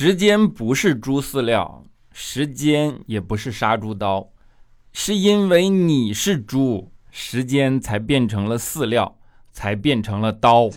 时间不是猪饲料，时间也不是杀猪刀，是因为你是猪，时间才变成了饲料，才变成了刀。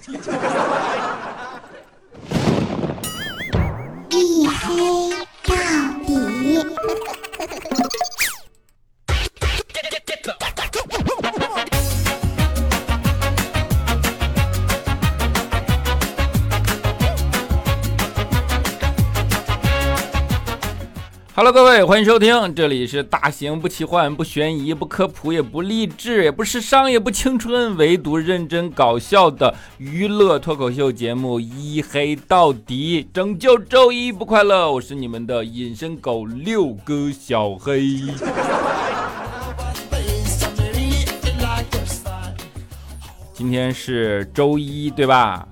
Hello，各位，欢迎收听，这里是大型不奇幻、不悬疑、不科普、也不励志、也不时尚、也不青春，唯独认真搞笑的娱乐脱口秀节目《一黑到底》，拯救周一不快乐。我是你们的隐身狗六哥小黑。今天是周一，对吧？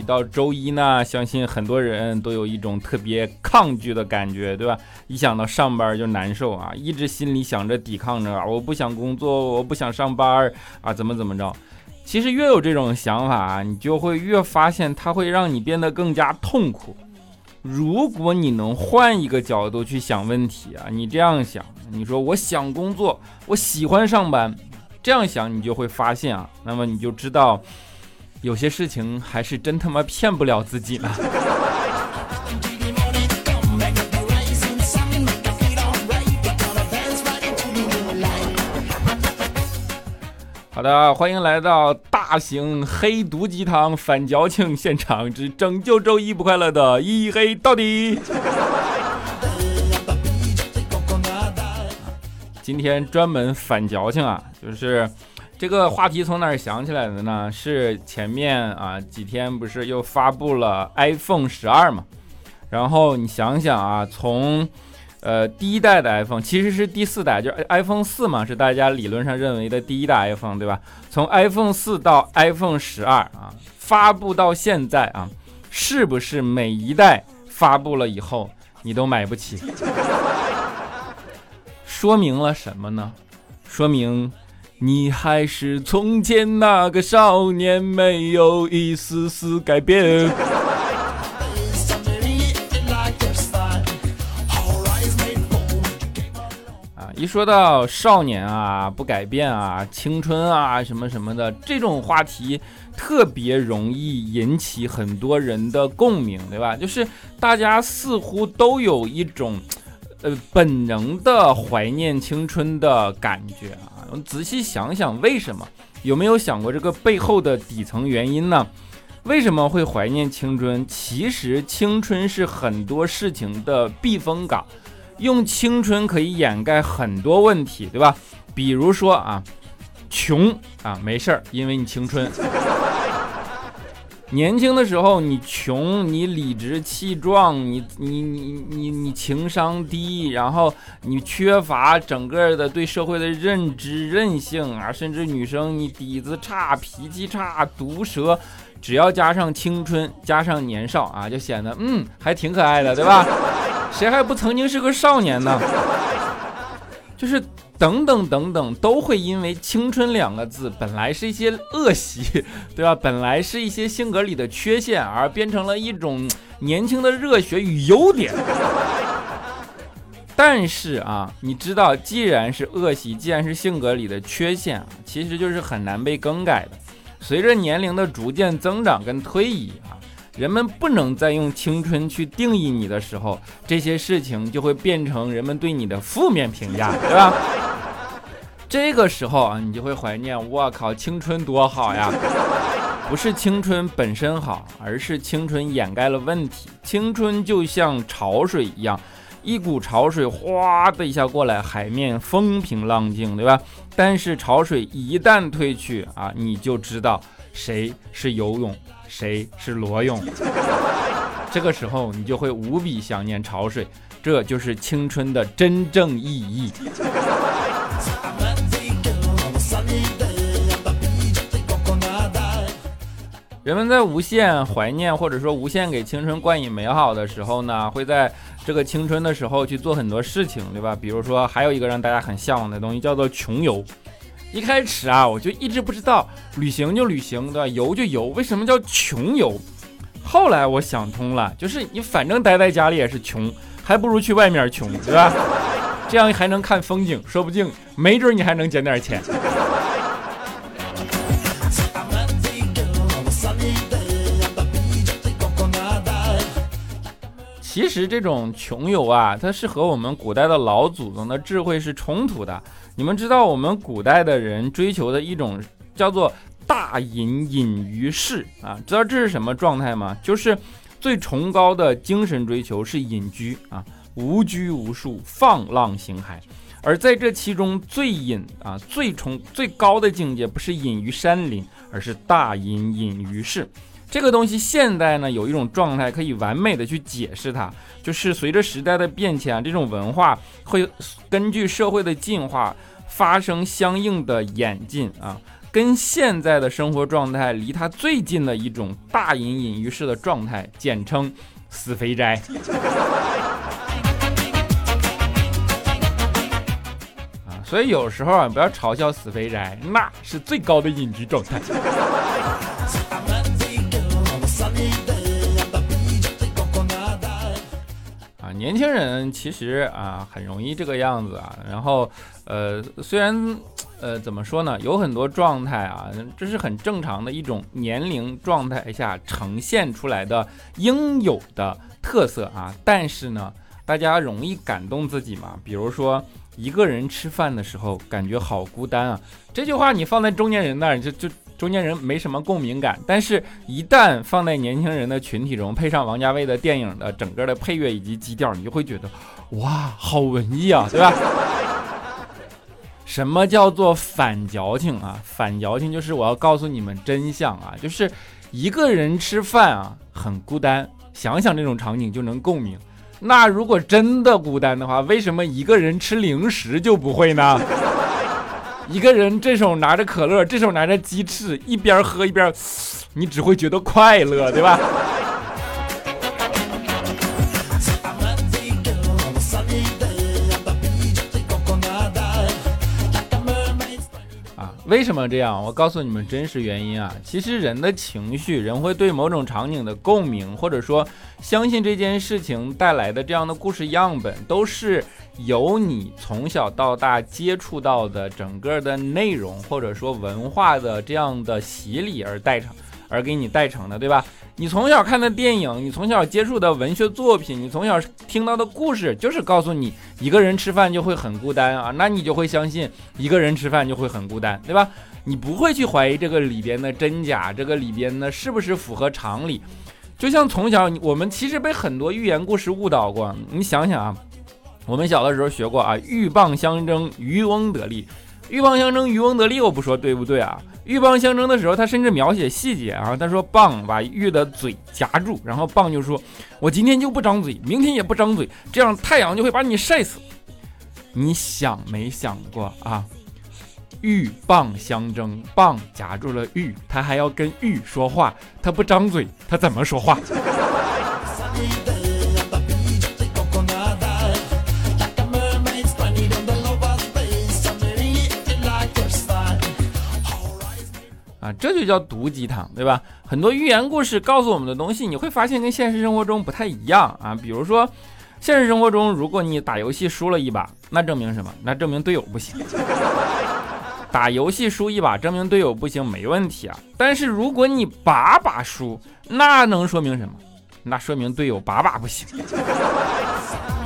一到周一呢，相信很多人都有一种特别抗拒的感觉，对吧？一想到上班就难受啊，一直心里想着抵抗着，我不想工作，我不想上班啊，怎么怎么着？其实越有这种想法，你就会越发现它会让你变得更加痛苦。如果你能换一个角度去想问题啊，你这样想，你说我想工作，我喜欢上班，这样想你就会发现啊，那么你就知道。有些事情还是真他妈骗不了自己呢。好的，欢迎来到大型黑毒鸡汤反矫情现场之拯救周一不快乐的一黑到底。今天专门反矫情啊，就是。这个话题从哪儿想起来的呢？是前面啊几天不是又发布了 iPhone 十二嘛？然后你想想啊，从呃第一代的 iPhone 其实是第四代，就是 iPhone 四嘛，是大家理论上认为的第一代 iPhone，对吧？从 iPhone 四到 iPhone 十二啊，发布到现在啊，是不是每一代发布了以后你都买不起？说明了什么呢？说明。你还是从前那个少年，没有一丝丝改变。啊，一说到少年啊，不改变啊，青春啊，什么什么的这种话题，特别容易引起很多人的共鸣，对吧？就是大家似乎都有一种，呃，本能的怀念青春的感觉啊。仔细想想，为什么？有没有想过这个背后的底层原因呢？为什么会怀念青春？其实青春是很多事情的避风港，用青春可以掩盖很多问题，对吧？比如说啊，穷啊，没事儿，因为你青春。年轻的时候你穷，你理直气壮，你你你你你情商低，然后你缺乏整个的对社会的认知、韧性啊，甚至女生你底子差、脾气差、毒舌，只要加上青春，加上年少啊，就显得嗯还挺可爱的，对吧？谁还不曾经是个少年呢？就是。等等等等，都会因为“青春”两个字本来是一些恶习，对吧？本来是一些性格里的缺陷，而变成了一种年轻的热血与优点。但是啊，你知道，既然是恶习，既然是性格里的缺陷，其实就是很难被更改的。随着年龄的逐渐增长跟推移啊，人们不能再用青春去定义你的时候，这些事情就会变成人们对你的负面评价，对吧？这个时候啊，你就会怀念，我靠，青春多好呀！不是青春本身好，而是青春掩盖了问题。青春就像潮水一样，一股潮水哗的一下过来，海面风平浪静，对吧？但是潮水一旦退去啊，你就知道谁是游泳，谁是裸泳。这个时候你就会无比想念潮水，这就是青春的真正意义。人们在无限怀念或者说无限给青春冠以美好的时候呢，会在这个青春的时候去做很多事情，对吧？比如说，还有一个让大家很向往的东西叫做穷游。一开始啊，我就一直不知道，旅行就旅行，对吧？游就游，为什么叫穷游？后来我想通了，就是你反正待在家里也是穷，还不如去外面穷，对吧？这样还能看风景，说不定没准你还能捡点钱。其实这种穷游啊，它是和我们古代的老祖宗的智慧是冲突的。你们知道我们古代的人追求的一种叫做大隐隐于市啊，知道这是什么状态吗？就是最崇高的精神追求是隐居啊，无拘无束，放浪形骸。而在这其中最隐啊最崇最高的境界，不是隐于山林，而是大隐隐于市。这个东西现在呢有一种状态可以完美的去解释它，就是随着时代的变迁，这种文化会根据社会的进化发生相应的演进啊，跟现在的生活状态离它最近的一种大隐隐于市的状态，简称死肥宅。啊，所以有时候啊不要嘲笑死肥宅，那是最高的隐居状态。年轻人其实啊很容易这个样子啊，然后呃虽然呃怎么说呢，有很多状态啊，这是很正常的一种年龄状态下呈现出来的应有的特色啊，但是呢，大家容易感动自己嘛，比如说一个人吃饭的时候感觉好孤单啊，这句话你放在中年人那儿就就。中间人没什么共鸣感，但是，一旦放在年轻人的群体中，配上王家卫的电影的整个的配乐以及基调，你就会觉得，哇，好文艺啊，对吧？什么叫做反矫情啊？反矫情就是我要告诉你们真相啊，就是一个人吃饭啊，很孤单。想想这种场景就能共鸣。那如果真的孤单的话，为什么一个人吃零食就不会呢？一个人这手拿着可乐，这手拿着鸡翅，一边喝一边，你只会觉得快乐，对吧？为什么这样？我告诉你们真实原因啊！其实人的情绪，人会对某种场景的共鸣，或者说相信这件事情带来的这样的故事样本，都是。由你从小到大接触到的整个的内容，或者说文化的这样的洗礼而带成，而给你带成的，对吧？你从小看的电影，你从小接触的文学作品，你从小听到的故事，就是告诉你一个人吃饭就会很孤单啊，那你就会相信一个人吃饭就会很孤单，对吧？你不会去怀疑这个里边的真假，这个里边呢是不是符合常理？就像从小我们其实被很多寓言故事误导过，你想想啊。我们小的时候学过啊，鹬蚌相争，渔翁得利。鹬蚌相争，渔翁得利，我不说对不对啊？鹬蚌相争的时候，他甚至描写细节啊。他说蚌把鹬的嘴夹住，然后蚌就说：“我今天就不张嘴，明天也不张嘴，这样太阳就会把你晒死。”你想没想过啊？鹬蚌相争，蚌夹住了鹬，他还要跟鹬说话，他不张嘴，他怎么说话？这就叫毒鸡汤，对吧？很多寓言故事告诉我们的东西，你会发现跟现实生活中不太一样啊。比如说，现实生活中，如果你打游戏输了一把，那证明什么？那证明队友不行。打游戏输一把，证明队友不行，没问题啊。但是如果你把把输，那能说明什么？那说明队友把把不行。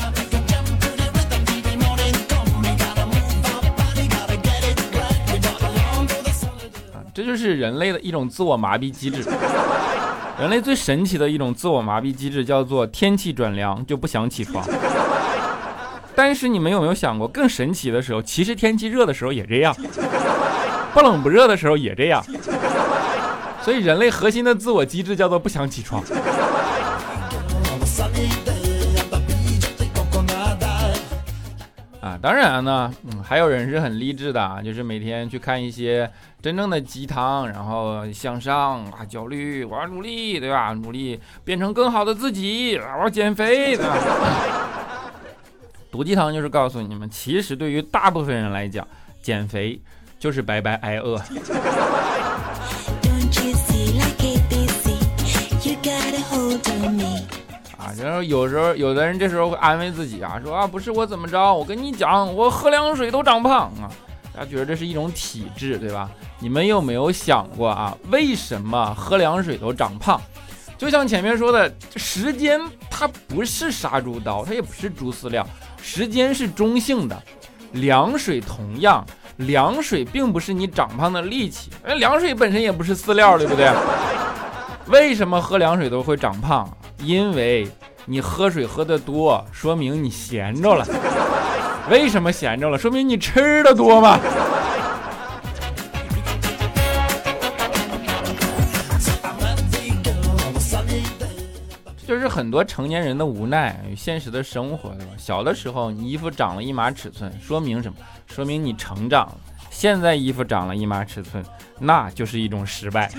这就是人类的一种自我麻痹机制。人类最神奇的一种自我麻痹机制叫做天气转凉就不想起床。但是你们有没有想过，更神奇的时候，其实天气热的时候也这样，不冷不热的时候也这样。所以人类核心的自我机制叫做不想起床。当然呢，嗯，还有人是很励志的，就是每天去看一些真正的鸡汤，然后向上啊，焦虑，我要努力，对吧？努力变成更好的自己，我要减肥，对吧？毒鸡汤就是告诉你们，其实对于大部分人来讲，减肥就是白白挨饿。啊，然后有时候有的人这时候会安慰自己啊，说啊不是我怎么着，我跟你讲，我喝凉水都长胖啊。大家觉得这是一种体质，对吧？你们有没有想过啊，为什么喝凉水都长胖？就像前面说的，时间它不是杀猪刀，它也不是猪饲料，时间是中性的。凉水同样，凉水并不是你长胖的利器，哎，凉水本身也不是饲料，对不对？为什么喝凉水都会长胖？因为你喝水喝得多，说明你闲着了。为什么闲着了？说明你吃的多嘛。就是很多成年人的无奈与现实的生活，对吧？小的时候你衣服长了一码尺寸，说明什么？说明你成长了。现在衣服长了一码尺寸，那就是一种失败。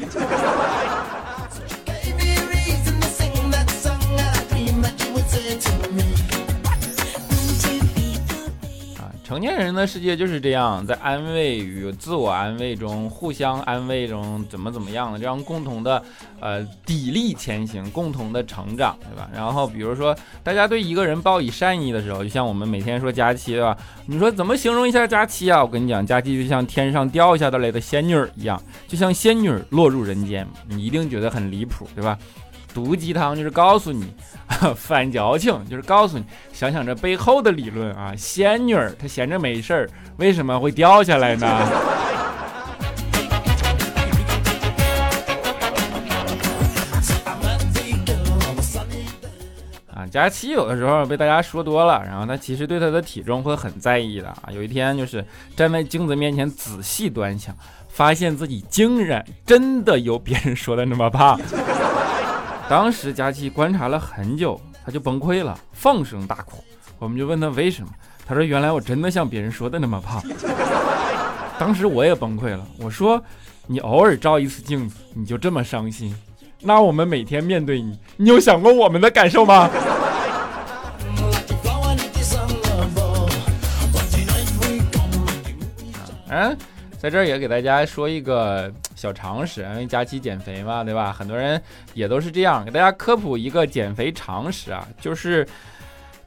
成年人的世界就是这样，在安慰与自我安慰中，互相安慰中，怎么怎么样的，这样共同的，呃，砥砺前行，共同的成长，对吧？然后比如说，大家对一个人报以善意的时候，就像我们每天说佳期，对吧？你说怎么形容一下佳期啊？我跟你讲，佳期就像天上掉下来的仙女一样，就像仙女落入人间，你一定觉得很离谱，对吧？毒鸡汤就是告诉你，反矫情就是告诉你，想想这背后的理论啊。仙女儿她闲着没事儿，为什么会掉下来呢？啊，佳期有的时候被大家说多了，然后他其实对他的体重会很在意的啊。有一天就是站在镜子面前仔细端详，发现自己竟然真的有别人说的那么胖。当时佳琪观察了很久，他就崩溃了，放声大哭。我们就问他为什么，他说：“原来我真的像别人说的那么胖。”当时我也崩溃了，我说：“你偶尔照一次镜子，你就这么伤心？那我们每天面对你，你有想过我们的感受吗？”嗯。在这儿也给大家说一个小常识，因为假期减肥嘛，对吧？很多人也都是这样，给大家科普一个减肥常识啊，就是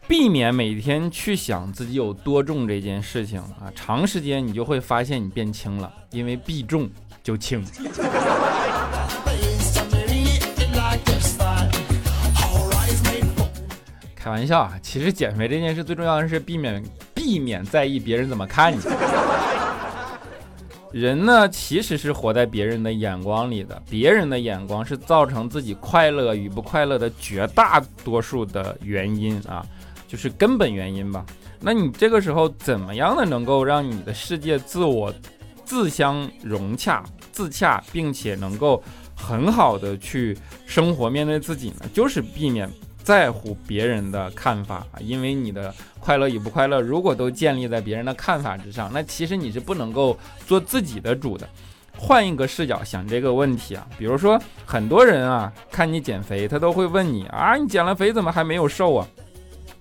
避免每天去想自己有多重这件事情啊，长时间你就会发现你变轻了，因为避重就轻。开玩笑啊，其实减肥这件事最重要的是避免避免在意别人怎么看你。人呢，其实是活在别人的眼光里的，别人的眼光是造成自己快乐与不快乐的绝大多数的原因啊，就是根本原因吧。那你这个时候怎么样的能够让你的世界自我自相融洽、自洽，并且能够很好的去生活、面对自己呢？就是避免。在乎别人的看法啊，因为你的快乐与不快乐，如果都建立在别人的看法之上，那其实你是不能够做自己的主的。换一个视角想这个问题啊，比如说很多人啊，看你减肥，他都会问你啊，你减了肥怎么还没有瘦啊？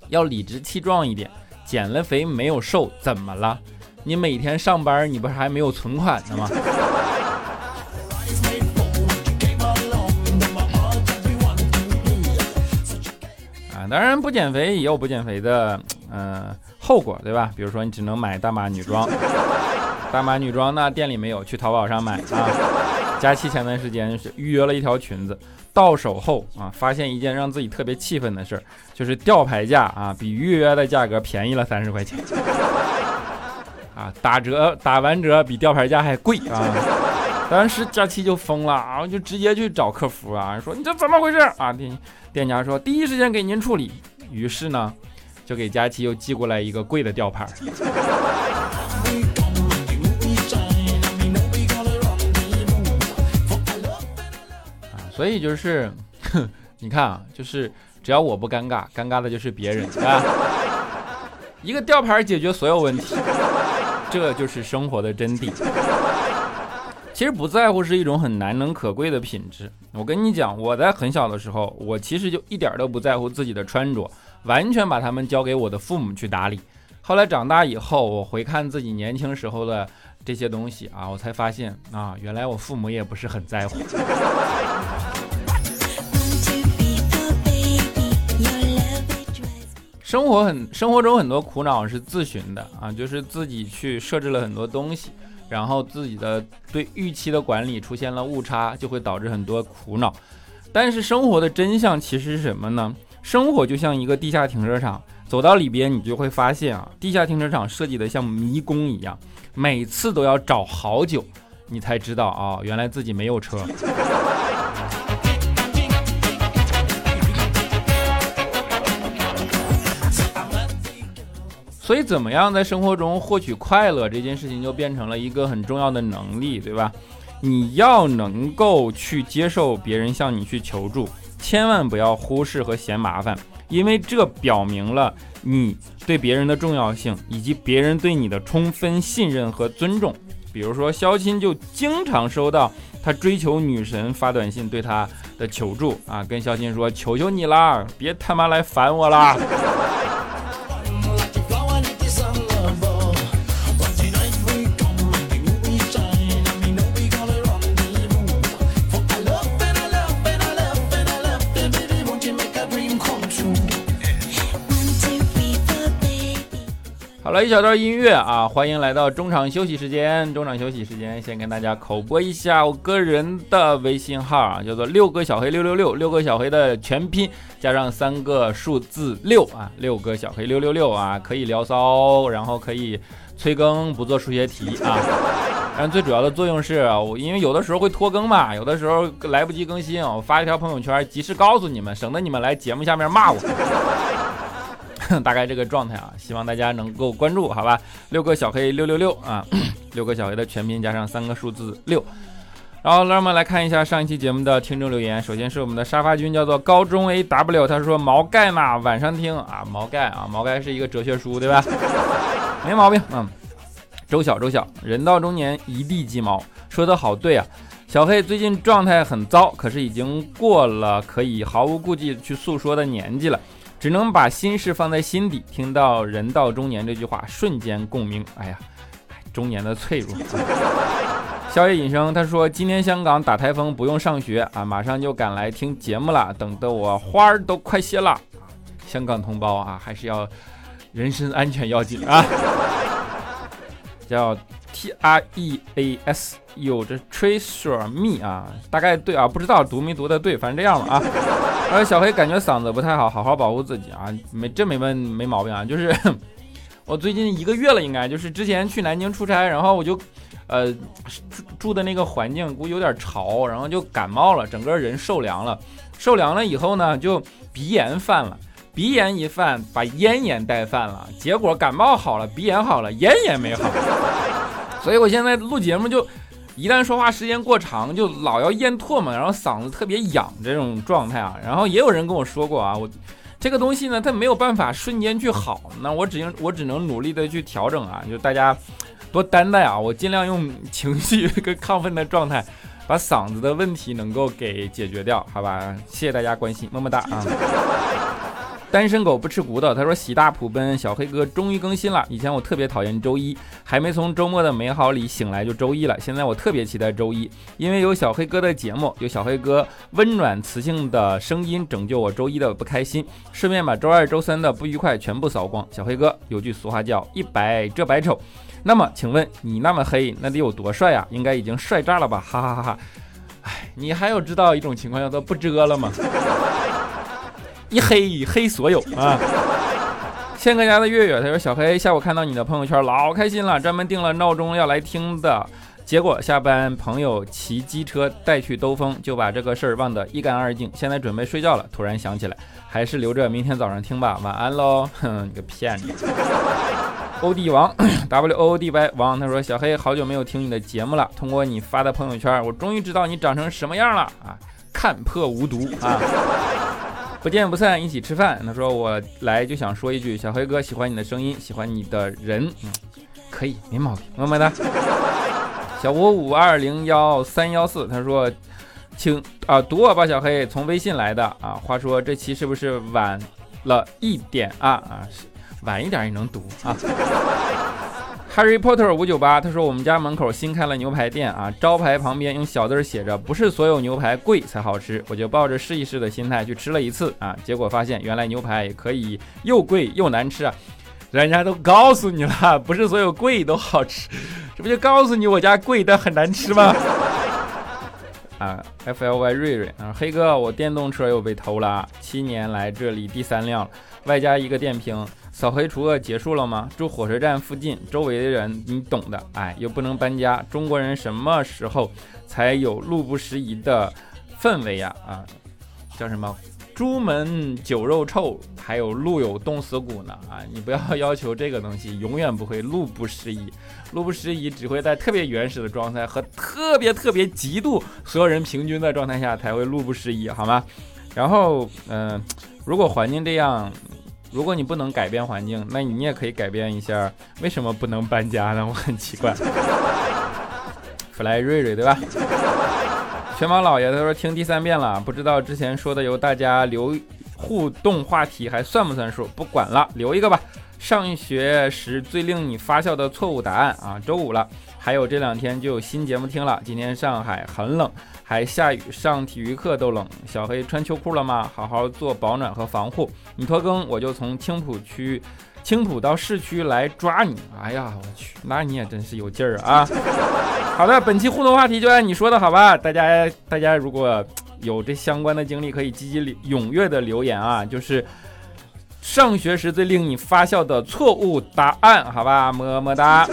要理直气壮一点，减了肥没有瘦怎么了？你每天上班，你不是还没有存款呢吗？当然，不减肥也有不减肥的，嗯，后果，对吧？比如说，你只能买大码女装，大码女装呢，店里没有，去淘宝上买啊。佳期前段时间是预约了一条裙子，到手后啊，发现一件让自己特别气愤的事儿，就是吊牌价啊，比预约的价格便宜了三十块钱，啊，打折打完折比吊牌价还贵啊。当时佳期就疯了啊，就直接去找客服啊，说你这怎么回事啊？店店家说第一时间给您处理。于是呢，就给佳期又寄过来一个贵的吊牌。啊，所以就是，你看啊，就是只要我不尴尬，尴尬的就是别人啊。一个吊牌解决所有问题，这就是生活的真谛。其实不在乎是一种很难能可贵的品质，我跟你讲，我在很小的时候，我其实就一点都不在乎自己的穿着，完全把它们交给我的父母去打理。后来长大以后，我回看自己年轻时候的这些东西啊，我才发现啊，原来我父母也不是很在乎。生活很，生活中很多苦恼是自寻的啊，就是自己去设置了很多东西。然后自己的对预期的管理出现了误差，就会导致很多苦恼。但是生活的真相其实是什么呢？生活就像一个地下停车场，走到里边你就会发现啊，地下停车场设计的像迷宫一样，每次都要找好久，你才知道啊，原来自己没有车。所以，怎么样在生活中获取快乐这件事情，就变成了一个很重要的能力，对吧？你要能够去接受别人向你去求助，千万不要忽视和嫌麻烦，因为这表明了你对别人的重要性，以及别人对你的充分信任和尊重。比如说，肖钦就经常收到他追求女神发短信对他的求助啊，跟肖钦说：“求求你啦，别他妈来烦我啦。”好了一小段音乐啊，欢迎来到中场休息时间。中场休息时间，先跟大家口播一下我个人的微信号啊，叫做六个小黑六六六，六个小黑的全拼加上三个数字六啊，六个小黑六六六啊，可以聊骚，然后可以催更，不做数学题啊。但最主要的作用是我，因为有的时候会拖更嘛，有的时候来不及更新，我发一条朋友圈，及时告诉你们，省得你们来节目下面骂我。大概这个状态啊，希望大家能够关注，好吧？六个小黑六六六啊，六个小黑的全拼加上三个数字六。然后让我们来看一下上一期节目的听众留言。首先是我们的沙发君，叫做高中 A W，他说毛概嘛，晚上听啊，毛概啊，毛概是一个哲学书，对吧？没毛病，嗯。周小周小，人到中年一地鸡毛，说的好对啊。小黑最近状态很糟，可是已经过了可以毫无顾忌去诉说的年纪了。只能把心事放在心底，听到“人到中年”这句话，瞬间共鸣。哎呀，中年的脆弱。宵夜隐生他说：“今天香港打台风，不用上学啊，马上就赶来听节目了，等得我花儿都快谢了。”香港同胞啊，还是要人身安全要紧啊。叫 T R E A S，有着 Treasure Me 啊，大概对啊，不知道读没读的对，反正这样吧啊。而小黑感觉嗓子不太好，好好保护自己啊，没这没问没毛病啊，就是我最近一个月了，应该就是之前去南京出差，然后我就呃住住的那个环境估计有点潮，然后就感冒了，整个人受凉了，受凉了以后呢，就鼻炎犯了，鼻炎一犯，把咽炎带犯了，结果感冒好了，鼻炎好了，咽炎没好，所以我现在录节目就。一旦说话时间过长，就老要咽唾沫，然后嗓子特别痒这种状态啊。然后也有人跟我说过啊，我这个东西呢，它没有办法瞬间去好，那我只能我只能努力的去调整啊。就大家多担待啊，我尽量用情绪跟亢奋的状态，把嗓子的问题能够给解决掉，好吧？谢谢大家关心，么么哒啊。单身狗不吃骨头，他说喜大普奔，小黑哥终于更新了。以前我特别讨厌周一，还没从周末的美好里醒来就周一了。现在我特别期待周一，因为有小黑哥的节目，有小黑哥温暖磁性的声音拯救我周一的不开心，顺便把周二、周三的不愉快全部扫光。小黑哥有句俗话叫一白遮百丑，那么请问你那么黑，那得有多帅呀？应该已经帅炸了吧？哈哈哈哈！哎，你还有知道一种情况叫做不遮了吗？一黑黑所有啊！千个家的月月他说：“小黑下午看到你的朋友圈，老开心了，专门定了闹钟要来听的。结果下班朋友骑机车带去兜风，就把这个事儿忘得一干二净。现在准备睡觉了，突然想起来，还是留着明天早上听吧。晚安喽！哼，你个骗子！欧弟王 W O O D Y 王他说：小黑好久没有听你的节目了，通过你发的朋友圈，我终于知道你长成什么样了啊！看破无毒啊！”不见不散，一起吃饭。他说：“我来就想说一句，小黑哥喜欢你的声音，喜欢你的人，嗯，可以，没毛病，么么哒。”小吴五二零幺三幺四他说：“请啊，读我吧，小黑，从微信来的啊。话说这期是不是晚了一点啊？啊，晚一点也能读啊。” Harry Potter 五九八，他说我们家门口新开了牛排店啊，招牌旁边用小字写着“不是所有牛排贵才好吃”，我就抱着试一试的心态去吃了一次啊，结果发现原来牛排可以又贵又难吃啊！人家都告诉你了，不是所有贵都好吃，这不就告诉你我家贵但很难吃吗？啊，F L Y 瑞瑞啊，黑哥，我电动车又被偷了，七年来这里第三辆，外加一个电瓶。扫黑除恶结束了吗？住火车站附近，周围的人你懂的。哎，又不能搬家，中国人什么时候才有路不拾遗的氛围呀？啊，叫什么？朱门酒肉臭，还有路有冻死骨呢。啊，你不要要求这个东西永远不会路不拾遗，路不拾遗只会在特别原始的状态和特别特别极度所有人平均的状态下才会路不拾遗，好吗？然后，嗯，如果环境这样。如果你不能改变环境，那你也可以改变一下。为什么不能搬家呢？我很奇怪。弗莱瑞瑞对吧？全毛老爷他说听第三遍了，不知道之前说的由大家留互动话题还算不算数？不管了，留一个吧。上学时最令你发笑的错误答案啊！周五了，还有这两天就有新节目听了。今天上海很冷。还下雨，上体育课都冷。小黑穿秋裤了吗？好好做保暖和防护。你拖更，我就从青浦区、青浦到市区来抓你。哎呀，我去，那你也真是有劲儿啊！好的，本期互动话题就按你说的好吧。大家，大家如果有这相关的经历，可以积极踊跃的留言啊。就是上学时最令你发笑的错误答案，好吧？么么哒。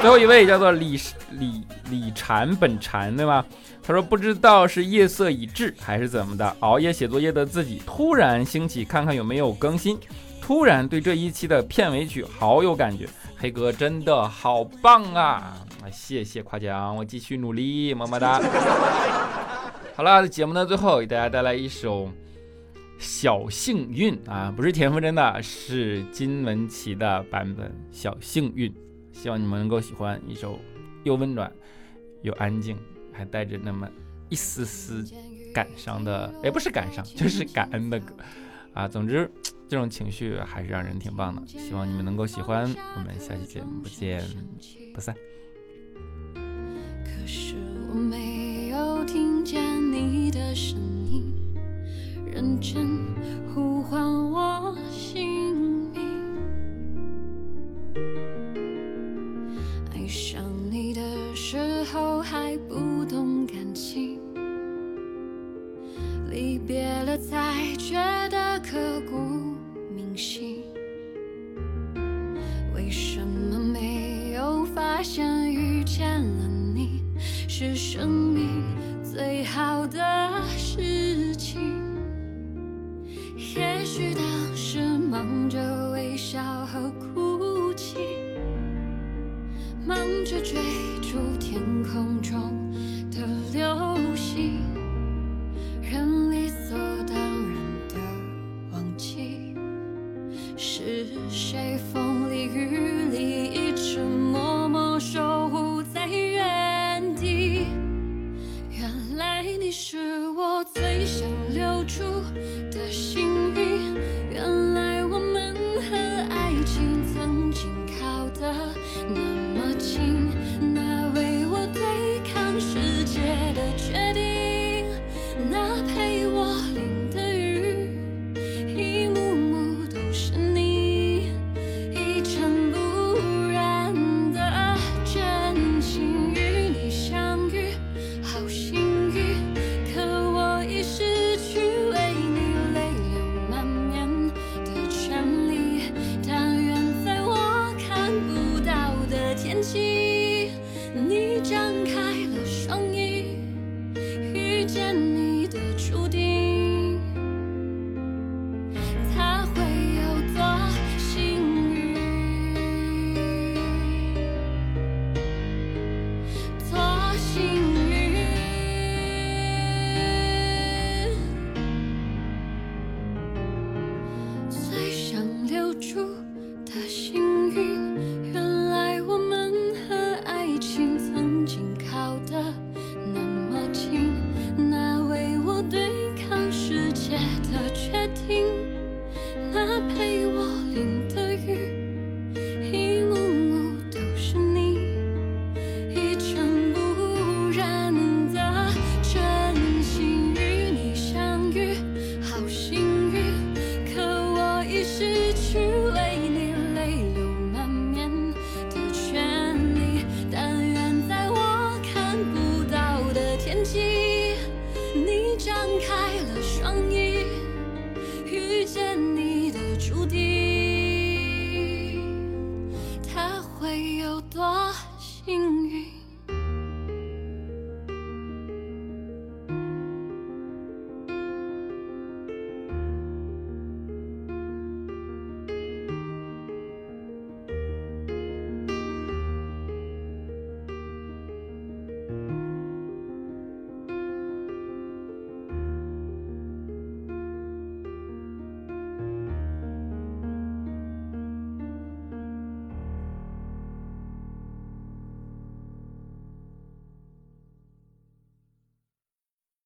最后一位叫做李李李禅本禅，对吗？他说：“不知道是夜色已至还是怎么的，熬夜写作业的自己突然兴起，看看有没有更新。突然对这一期的片尾曲好有感觉。黑哥真的好棒啊！谢谢夸奖，我继续努力，么么哒。好了，节目的最后给大家带来一首《小幸运》啊，不是田馥甄的，是金玟岐的版本《小幸运》，希望你们能够喜欢一首又温暖又安静。”还带着那么一丝丝感伤的，也不是感伤，就是感恩的歌啊。总之，这种情绪还是让人挺棒的。希望你们能够喜欢。我们下期节目不见不散。可是我没有听见你的声音，认真呼唤我姓名。爱上你的时候还不懂感情。离。别了才觉得刻骨心，为什么没有发现遇见了你是生命最好的事情？也许当时忙着微笑和哭泣，忙着追逐天空